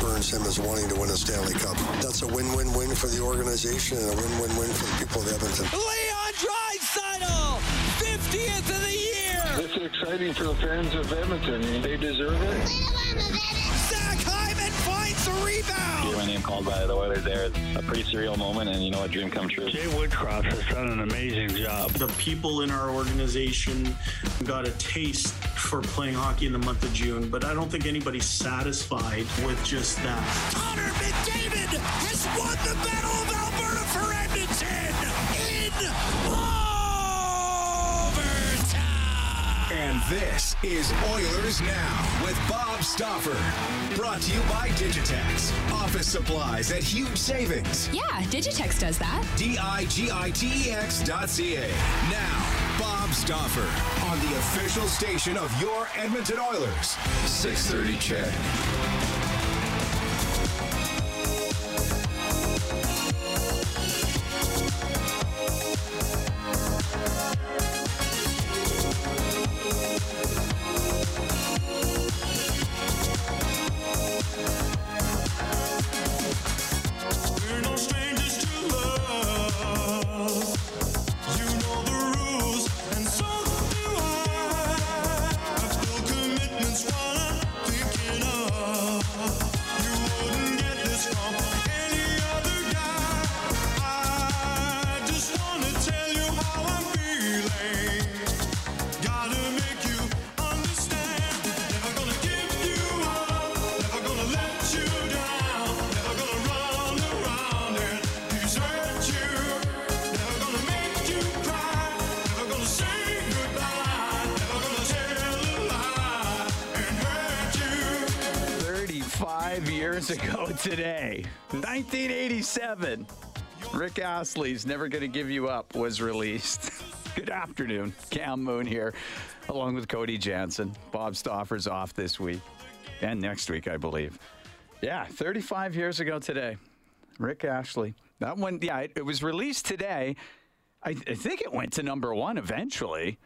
Burns him as wanting to win a Stanley Cup. That's a win-win-win for the organization and a win-win-win for the people of Edmonton. Leon Draisaitl, 50th of the year. It's exciting for the fans of Edmonton. They deserve it. Zach Hyman finds a rebound. My name called by the Oilers there. It's a pretty surreal moment, and you know, a dream come true. Jay Woodcroft has done an amazing job. The people in our organization got a taste for playing hockey in the month of June, but I don't think anybody's satisfied with just that. Connor McDavid has won the Battle of this is Oilers Now with Bob Stauffer. Brought to you by Digitex. Office supplies at huge savings. Yeah, Digitex does that. D I G I T E X dot C A. Now, Bob Stauffer on the official station of your Edmonton Oilers. 630 CHED. Today, 1987. Rick Astley's Never Gonna Give You Up was released. Good afternoon. Cam Moon here, along with Cody Jansen. Bob Stauffer's off this week and next week, I believe. Yeah, 35 years ago today. Rick Ashley. That one, yeah, it, was released today. I, I think it went to number one eventually.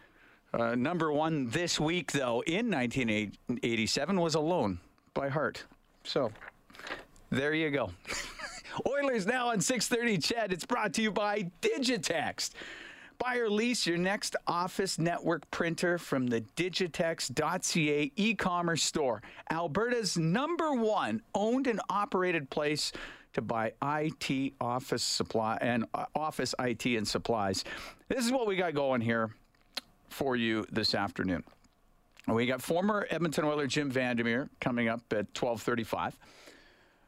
Uh, number one this week, though, in 1987 was Alone by Heart. So there you go. Oilers now on 630 CHED. It's brought to you by Digitex. Buy or lease your next office network printer from the digitex.ca e-commerce store. Alberta's number one owned and operated place to buy IT office supply and uh, office IT and supplies. This is what we got going here for you this afternoon. We got former Edmonton Oiler Jim Vandermeer coming up at 1235.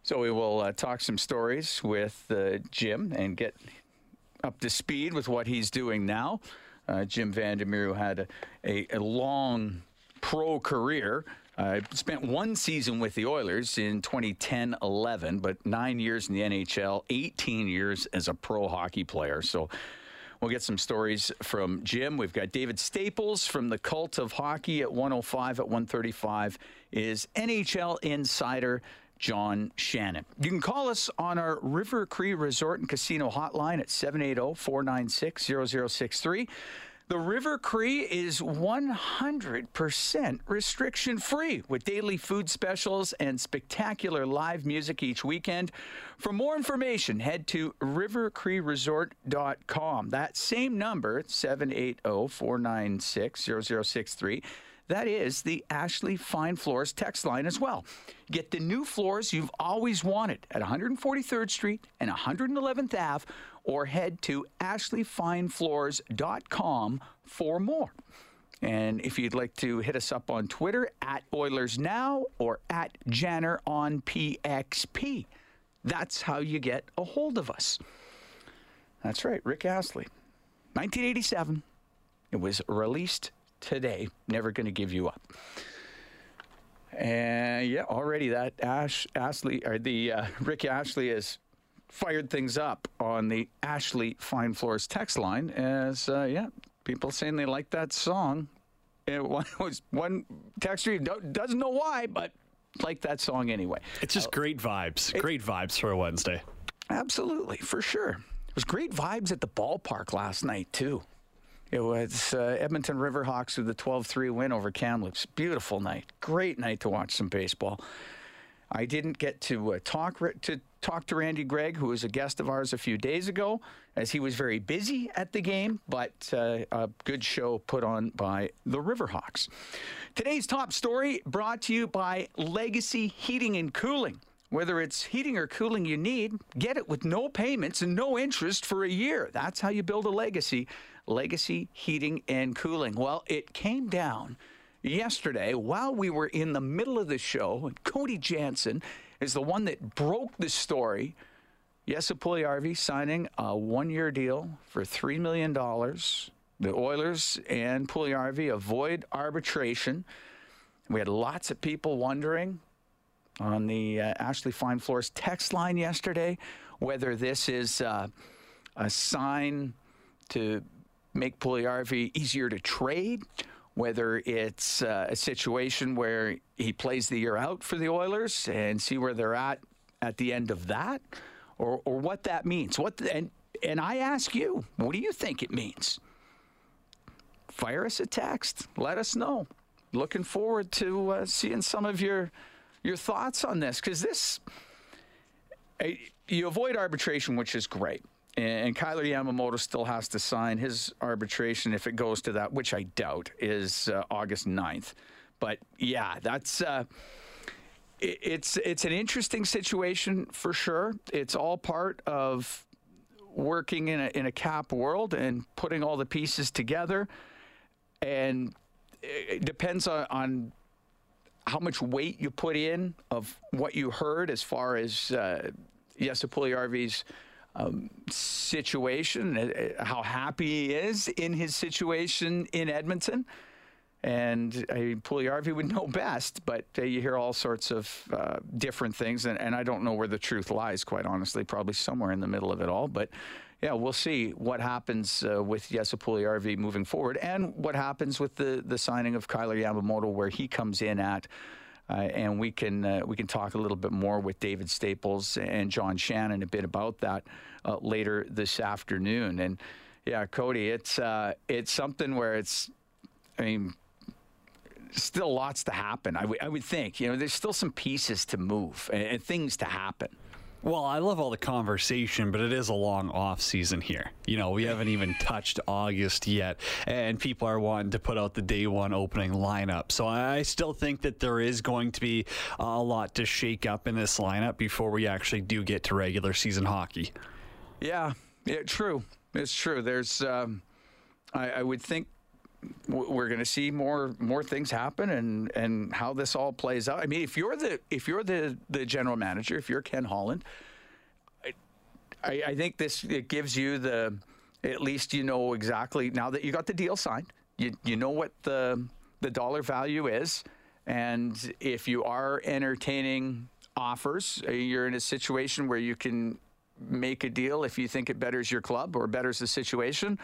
So we will uh, talk some stories with uh, Jim and get up to speed with what he's doing now. Uh, Jim Vandermeer, had a, a, a long pro career, uh, spent one season with the Oilers in 2010 11, but nine years in the NHL, 18 years as a pro hockey player. So We'll get some stories from Jim. We've got David Staples from the Cult of Hockey at 105 at 135 is NHL insider John Shannon. You can call us on our River Cree Resort and Casino hotline at 780-496-0063. The River Cree is 100% restriction free with daily food specials and spectacular live music each weekend. For more information, head to rivercreeresort.com. That same number, oh, 780 496 0063. That is the Ashley Fine Floors text line as well. Get the new floors you've always wanted at 143rd Street and 111th Ave or head to ashleyfinefloors.com for more. And if you'd like to hit us up on Twitter at Oilers Now or at Janner on PXP, that's how you get a hold of us. That's right, Rick Astley. 1987. It was released today. Never going to give you up. And yeah, already that Ash Ashley or the uh, Rick Ashley has fired things up on the Ashley Fine Floors text line as uh, yeah, people saying they like that song. It was one texter doesn't know why, but like that song anyway. It's just great vibes. great vibes for a Wednesday. Absolutely, for sure. It was great vibes at the ballpark last night too. It was uh, Edmonton Riverhawks with the 12-3 win over Kamloops. Beautiful night. Great night to watch some baseball. I didn't get to uh, talk to talk to Randy Gregg, who was a guest of ours a few days ago, as he was very busy at the game. But uh, a good show put on by the Riverhawks. Today's top story brought to you by Legacy Heating and Cooling. Whether it's heating or cooling you need, get it with no payments and no interest for a year. That's how you build a legacy. Legacy Heating and Cooling. Well, it came down yesterday while we were in the middle of the show, and Cody Jansen is the one that broke the story. Yessa Puljujärvi signing a one-year deal for $3 million. The Oilers and Puljujärvi avoid arbitration. We had lots of people wondering on the uh, Ashley Fine Floors text line yesterday whether this is uh, a sign to make Puljujärvi easier to trade, whether it's uh, a situation where he plays the year out for the Oilers and see where they're at at the end of that, or, or what that means. What and and I ask you, what do you think it means? Fire us a text. Let us know. Looking forward to uh, seeing some of your your thoughts on this because this you avoid arbitration, which is great. And Kailer Yamamoto still has to sign his arbitration if it goes to that, which I doubt is uh, August 9th. But yeah, that's uh, it, it's it's an interesting situation for sure. It's all part of working in a, in a cap world and putting all the pieces together. And it depends on, on how much weight you put in of what you heard as far as uh, Yessa Puljujärvi's um, situation, uh, how happy he is in his situation in Edmonton. And I mean, Puljujärvi would know best, but uh, you hear all sorts of uh, different things, and, and I don't know where the truth lies, quite honestly, probably somewhere in the middle of it all. But yeah, we'll see what happens uh, with Yessa Puljujärvi moving forward, and what happens with the the signing of Kailer Yamamoto, where he comes in at. Uh, and we can uh, we can talk a little bit more with David Staples and John Shannon a bit about that uh, later this afternoon. And yeah, Cody, it's uh, it's something where it's, I mean, still lots to happen. I, w- I would think you know there's still some pieces to move and, and things to happen. Well, I love all the conversation, but it is a long off season here. You know, we haven't even touched August yet, and people are wanting to put out the day one opening lineup. So I still think that there is going to be a lot to shake up in this lineup before we actually do get to regular season hockey. Yeah, yeah, true. It's true. There's, um, I, I would think we're going to see more more things happen and and how this all plays out. I mean, if you're the if you're the the general manager, if you're Ken Holland, I, I, think this it gives you the at least you know exactly now that you got the deal signed. You you know what the the dollar value is, and if you are entertaining offers, uh, you're in a situation where you can make a deal if you think it betters your club or betters the situation,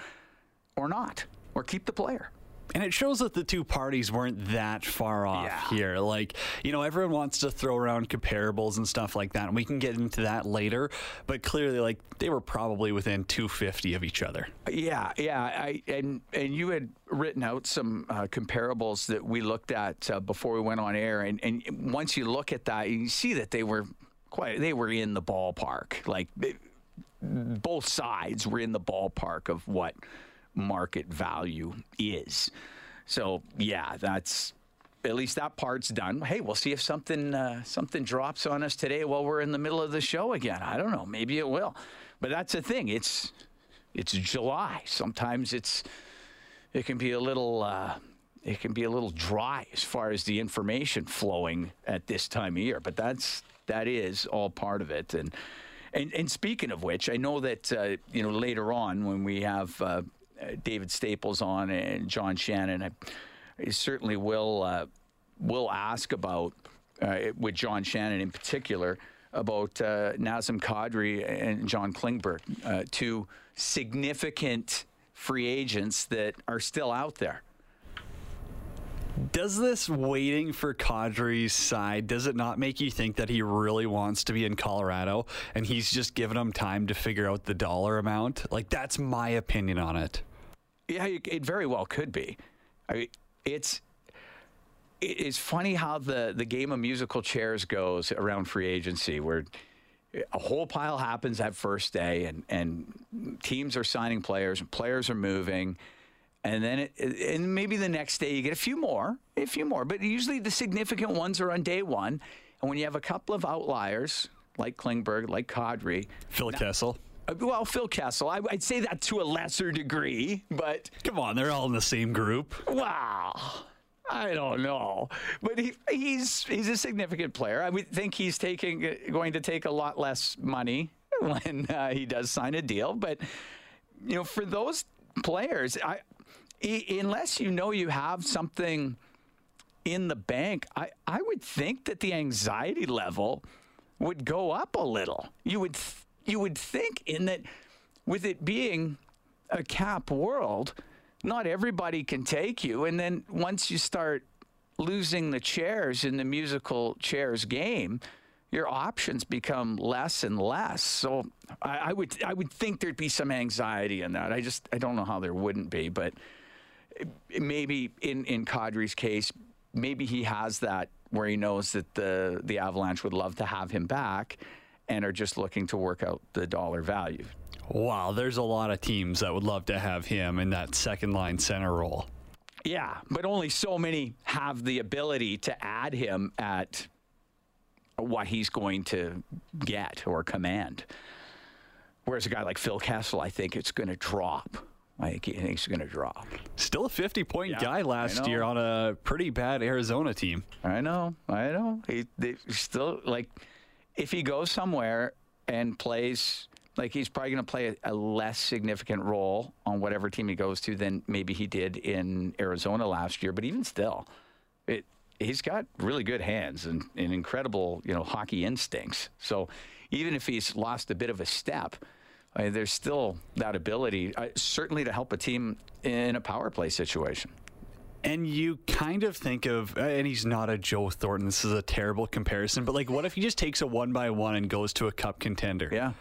or not, or keep the player. And it shows that the two parties weren't that far off Yeah. here. Like, you know, everyone wants to throw around comparables and stuff like that, and we can get into that later. But clearly, like, they were probably within 250 of each other. Yeah, yeah, I, and and you had written out some uh, comparables that we looked at uh, before we went on air, and, and once you look at that, you see that they were quite they were in the ballpark. Like both sides were in the ballpark of what market value is. So yeah, that's at least that part's done. Hey, we'll see if something uh, something drops on us today while we're in the middle of the show again. I don't know. Maybe it will. but that's the thing. It's it's July. Sometimes it's it can be a little uh, it can be a little dry as far as the information flowing at this time of year. But that's that is all part of it. And and, and speaking of which, I know that uh, you know later on when we have uh, David Staples on and John Shannon, I, I certainly will uh, will ask about uh, with John Shannon in particular about uh, Nazem Kadri and John Klingberg, uh, two significant free agents that are still out there. Does this waiting for Kadri's side, does it not make you think that he really wants to be in Colorado and he's just giving him time to figure out the dollar amount? Like, that's my opinion on it. Yeah, it it very well could be. I mean, it's it's funny how the the game of musical chairs goes around free agency, where a whole pile happens that first day, and and teams are signing players, and players are moving. And then, it, and maybe the next day you get a few more, a few more, but usually the significant ones are on day one. And when you have a couple of outliers like Klingberg, like Kadri, Phil Kessel. Well, Phil Castle. I, I'd say that to a lesser degree, but Come on, they're all in the same group. wow. I don't know, but he, he's he's a significant player. I would think he's taking going to take a lot less money when uh, he does sign a deal. But you know, for those players, I, i unless you know you have something in the bank, I, I would think that the anxiety level would go up a little. You would th- you would think in that with it being a cap world, not everybody can take you, and then once you start losing the chairs in the musical chairs game, your options become less and less. So I, I would I would think there'd be some anxiety in that. I just I don't know how there wouldn't be, but maybe in in Kadri's case, maybe he has that where he knows that the the Avalanche would love to have him back, and are just looking to work out the dollar value. Wow, there's a lot of teams that would love to have him in that second line center role. Yeah, but only so many have the ability to add him at what he's going to get or command. Whereas a guy like Phil Kessel, I think it's going to drop. I think he's going to drop. Still a 50 point Yeah, guy last year on a pretty bad Arizona team. I know, I know. He they still like if he goes somewhere and plays like he's probably going to play a, a less significant role on whatever team he goes to than maybe he did in Arizona last year. But even still, it he's got really good hands and, and incredible you know hockey instincts. So even if he's lost a bit of a step. I mean, there's still that ability, uh, certainly to help a team in a power play situation. And you kind of think of, uh, and he's not a Joe Thornton. This is a terrible comparison, but like, what if he just takes a one by one and goes to a cup contender? Yeah.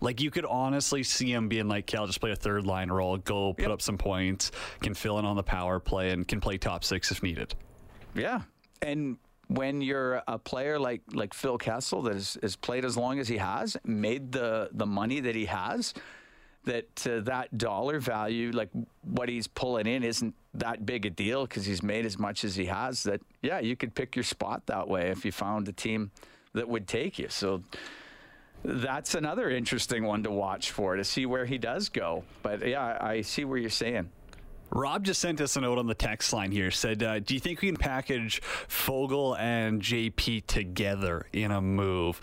Like, you could honestly see him being like, "Okay, I'll just play a third line role, go put Yep. up some points, can fill in on the power play, and can play top six if needed. Yeah. And when you're a player like like Phil Kessel that has, has played as long as he has, made the the money that he has, that uh, that dollar value, like what he's pulling in, isn't that big a deal because he's made as much as he has. That yeah, you could pick your spot that way if you found a team that would take you. So that's another interesting one to watch for to see where he does go. But yeah, I see where you're saying. Rob just sent us a note on the text line here. Said, uh, "Do you think we can package Foegele and JP together in a move?"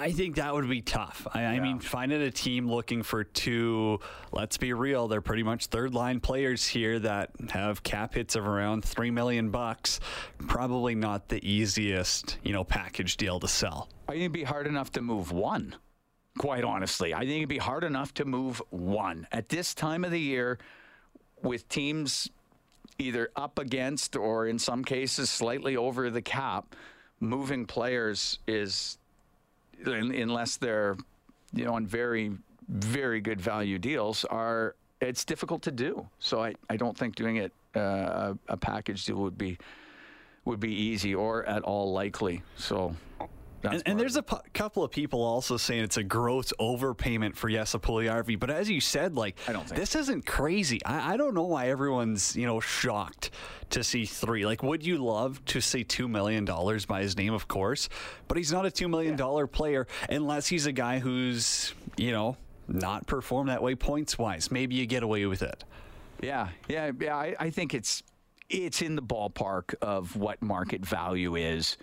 I think that would be tough. I, I mean, finding a team looking for two, let's be real, they're pretty much third line players here that have cap hits of around three million bucks. Probably not the easiest, you know, package deal to sell. I think it'd be hard enough to move one. Quite honestly, I think it'd be hard enough to move one at this time of the year, with teams either up against or in some cases slightly over the cap. Moving players is unless they're you know on very very good value deals are it's difficult to do. So I, I don't think doing it uh, a, a package deal would be would be easy or at all likely. So And, and there's a couple of people also saying it's a gross overpayment for Yesa Puljujärvi. But as you said, like I don't think this isn't crazy. I, I don't know why everyone's you know shocked to see three. Like, would you love to see two million dollars by his name? Of course, but he's not a two million dollar player unless he's a guy who's you know not perform that way points wise. Maybe you get away with it. Yeah, yeah, yeah. I, I think it's it's in the ballpark of what market value is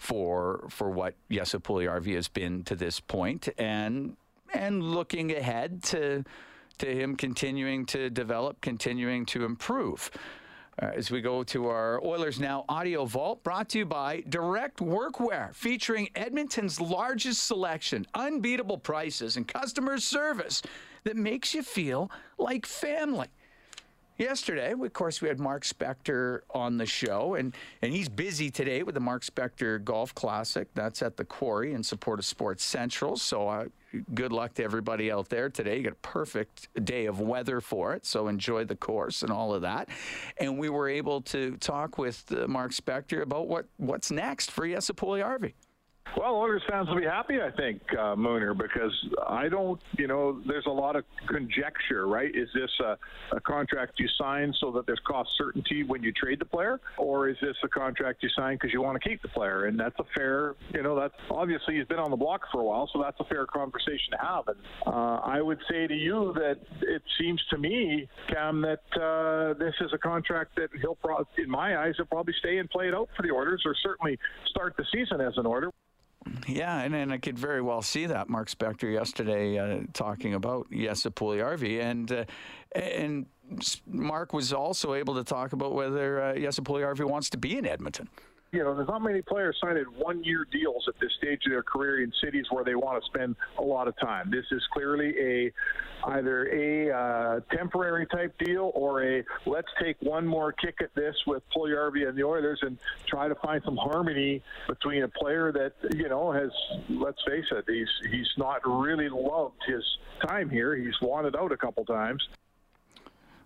for for what Jesse Puljujärvi has been to this point, and and looking ahead to to him continuing to develop, continuing to improve. Uh, as we go to our Oilers Now audio vault, brought to you by Direct Workwear, featuring Edmonton's largest selection, unbeatable prices, and customer service that makes you feel like family. Yesterday, of course, we had Mark Spector on the show, and, and he's busy today with the Mark Spector Golf Classic. That's at the Quarry in support of Sports Central. So, uh, good luck to everybody out there today. You got a perfect day of weather for it, so enjoy the course and all of that. And we were able to talk with uh, Mark Spector about what, what's next for Jesse Puljujärvi. Well, Oilers fans will be happy, I think, uh, Mooner, because I don't, you know, there's a lot of conjecture, right? Is this a, a contract you sign so that there's cost certainty when you trade the player, or is this a contract you sign because you want to keep the player? And that's a fair, you know, that's obviously he's been on the block for a while, so that's a fair conversation to have. And uh, I would say to you that it seems to me, Cam, that uh, this is a contract that he'll, in my eyes, he'll probably stay and play it out for the Orders, or certainly start the season as an order. Yeah, and, and I could very well see that Mark Spector yesterday uh, talking about Jesse Puljujärvi, and uh, and Mark was also able to talk about whether uh, Jesse wants to be in Edmonton. You know, there's not many players signing one-year deals at this stage of their career in cities where they want to spend a lot of time. This is clearly a either a uh, temporary type deal or a let's take one more kick at this with Puljujärvi and the Oilers and try to find some harmony between a player that you know has let's face it he's he's not really loved his time here. He's wanted out a couple times.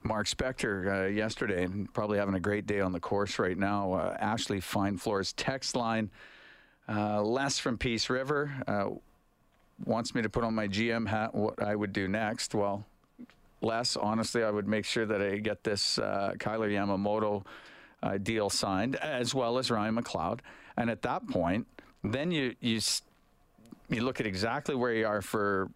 Mark Spector uh, yesterday, and probably having a great day on the course right now. Uh, Ashley Fine Floors text line. Uh, Les from Peace River uh, wants me to put on my GM hat. What I would do next? Well, Les, honestly, I would make sure that I get this uh, Kailer Yamamoto uh, deal signed, as well as Ryan McLeod. And at that point, then you you you look at exactly where you are for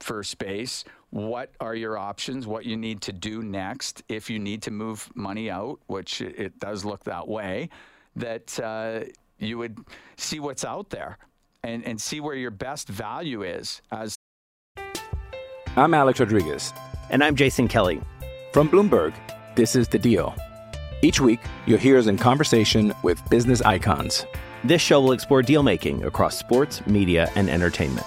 for space. What are your options? What you need to do next if you need to move money out, which it- it does look that way. That uh, you would see what's out there and and see where your best value is as I'm Alex Rodriguez. And I'm Jason Kelly. From Bloomberg, this is The Deal. Each week, you'll hear us in conversation with business icons. This show will explore deal making across sports, media, and entertainment.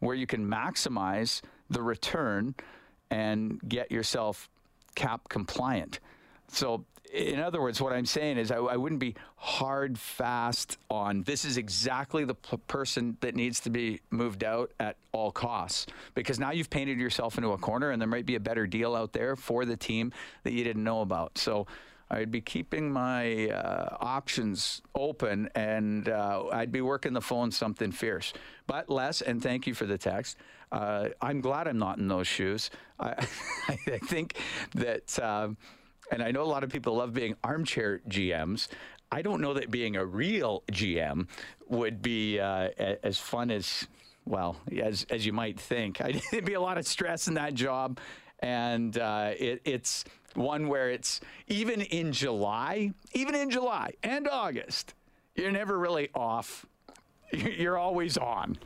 where you can maximize the return and get yourself cap compliant. So, in other words, what I'm saying is I, I wouldn't be hard fast on this is exactly the p- person that needs to be moved out at all costs because now you've painted yourself into a corner and there might be a better deal out there for the team that you didn't know about. So, I'd be keeping my uh, options open and uh, I'd be working the phone something fierce. But Les, and thank you for the text. Uh, I'm glad I'm not in those shoes. I, I think that, um, and I know a lot of people love being armchair GMs. I don't know that being a real GM would be uh, as fun as, well, as, as you might think. There'd be a lot of stress in that job. And uh, it, it's one where it's even in July, even in July and August, you're never really off. You're always on.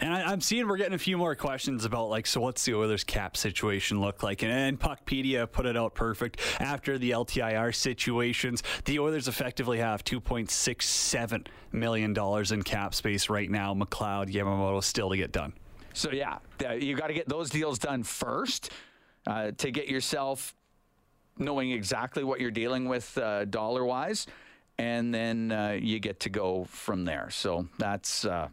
And I, I'm seeing we're getting a few more questions about like, so what's the Oilers cap situation look like? And, and Puckpedia put it out perfect after the LTIR situations. The Oilers effectively have 2.67 million dollars in cap space right now. McLeod, Yamamoto still to get done. So yeah, you got to get those deals done first uh, to get yourself knowing exactly what you're dealing with uh, dollar wise, and then uh, you get to go from there. So that's uh,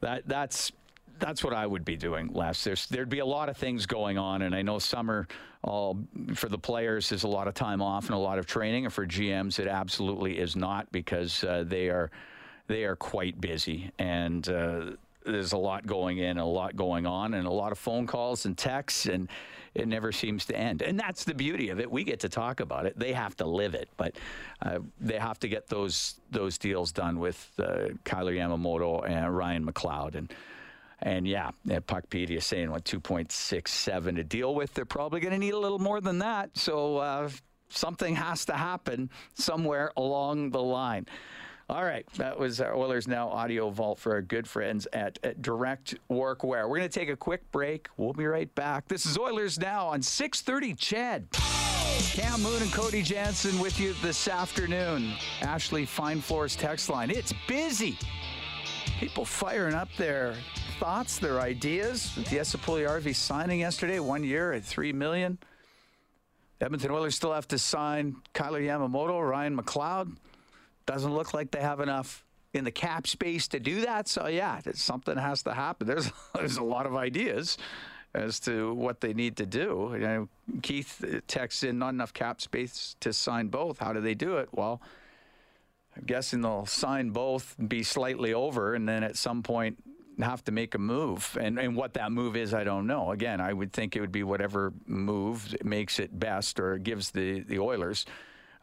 that that's that's what I would be doing, Les. There's there'd be a lot of things going on, and I know summer all for the players is a lot of time off and a lot of training, and for GMs it absolutely is not because uh, they are they are quite busy and. Uh, there's a lot going in, a lot going on, and a lot of phone calls and texts, and it never seems to end. And that's the beauty of it. We get to talk about it. They have to live it, but uh, they have to get those those deals done with uh, Kailer Yamamoto and Ryan McLeod, and and yeah, Puckpedia is saying what 2.67 to deal with. They're probably going to need a little more than that. So uh, something has to happen somewhere along the line. All right, that was our Oilers Now audio vault for our good friends at, at Direct Workwear. We're going to take a quick break. We'll be right back. This is Oilers Now on 6:30. CHED, Cam Moon, and Cody Jansen with you this afternoon. Ashley Fine Floors text line. It's busy. People firing up their thoughts, their ideas. The Esa Puljujärvi signing yesterday, one year at three million. Edmonton Oilers still have to sign Kailer Yamamoto, Ryan McLeod. Doesn't look like they have enough in the cap space to do that. So yeah, something has to happen. There's there's a lot of ideas as to what they need to do. You know, Keith texts in not enough cap space to sign both. How do they do it? Well, I'm guessing they'll sign both, be slightly over, and then at some point have to make a move. And and what that move is, I don't know. Again, I would think it would be whatever move makes it best or gives the the Oilers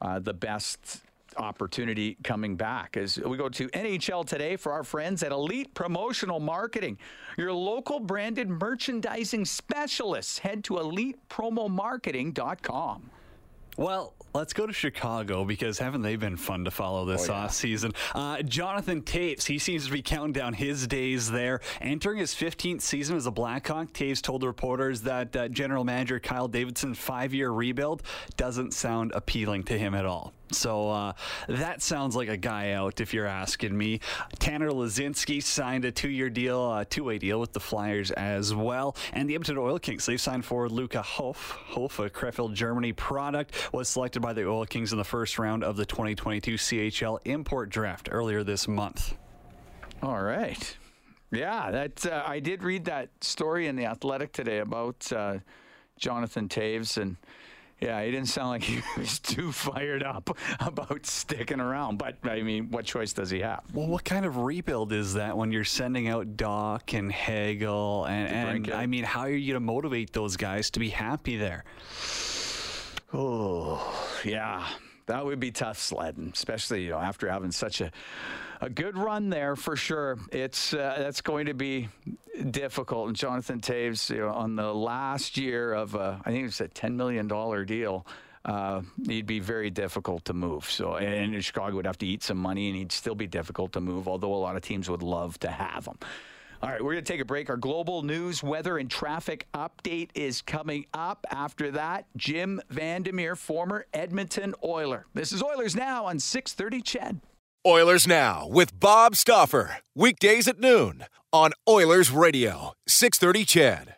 uh, the best opportunity coming back as we go to NHL today for our friends at Elite Promotional Marketing, your local branded merchandising specialists. Head to elitepromomarketing.com. Well, let's go to Chicago because haven't they been fun to follow this Oh, yeah. off season? Uh, Jonathan Toews, he seems to be counting down his days there. Entering his 15th season as a Blackhawk, Toews told reporters that uh, general manager Kyle Davidson's five year rebuild doesn't sound appealing to him at all. So uh, that sounds like a guy out, if you're asking me. Tanner Laczynski signed a two-year deal, a two-way deal with the Flyers as well, and the Edmonton Oil Kings. They signed forward Luca Hauf. Hauf, a Krefeld Germany product, was selected by the Oil Kings in the first round of the 2022 CHL import draft earlier this month. All right. Yeah, that uh, I did read that story in the Athletic today about uh, Jonathan Toews, and yeah, he didn't sound like he was too fired up about sticking around. But I mean, what choice does he have? Well, what kind of rebuild is that when you're sending out Doc and Hagel? And, and I mean, how are you going to motivate those guys to be happy there? Oh, yeah. That would be tough sledding, especially you know after having such a a good run there for sure. It's uh, that's going to be difficult. And Jonathan Toews, you know, on the last year of a, I think it's a ten million dollar deal. Uh, he'd be very difficult to move. So, and Chicago would have to eat some money, and he'd still be difficult to move. Although a lot of teams would love to have him. All right, we're going to take a break. Our global news, weather, and traffic update is coming up. After that, Jim Vandermeer, former Edmonton Oiler. This is Oilers Now on 630 CHED. Oilers Now with Bob Stauffer. Weekdays at noon on Oilers Radio, 630 CHED.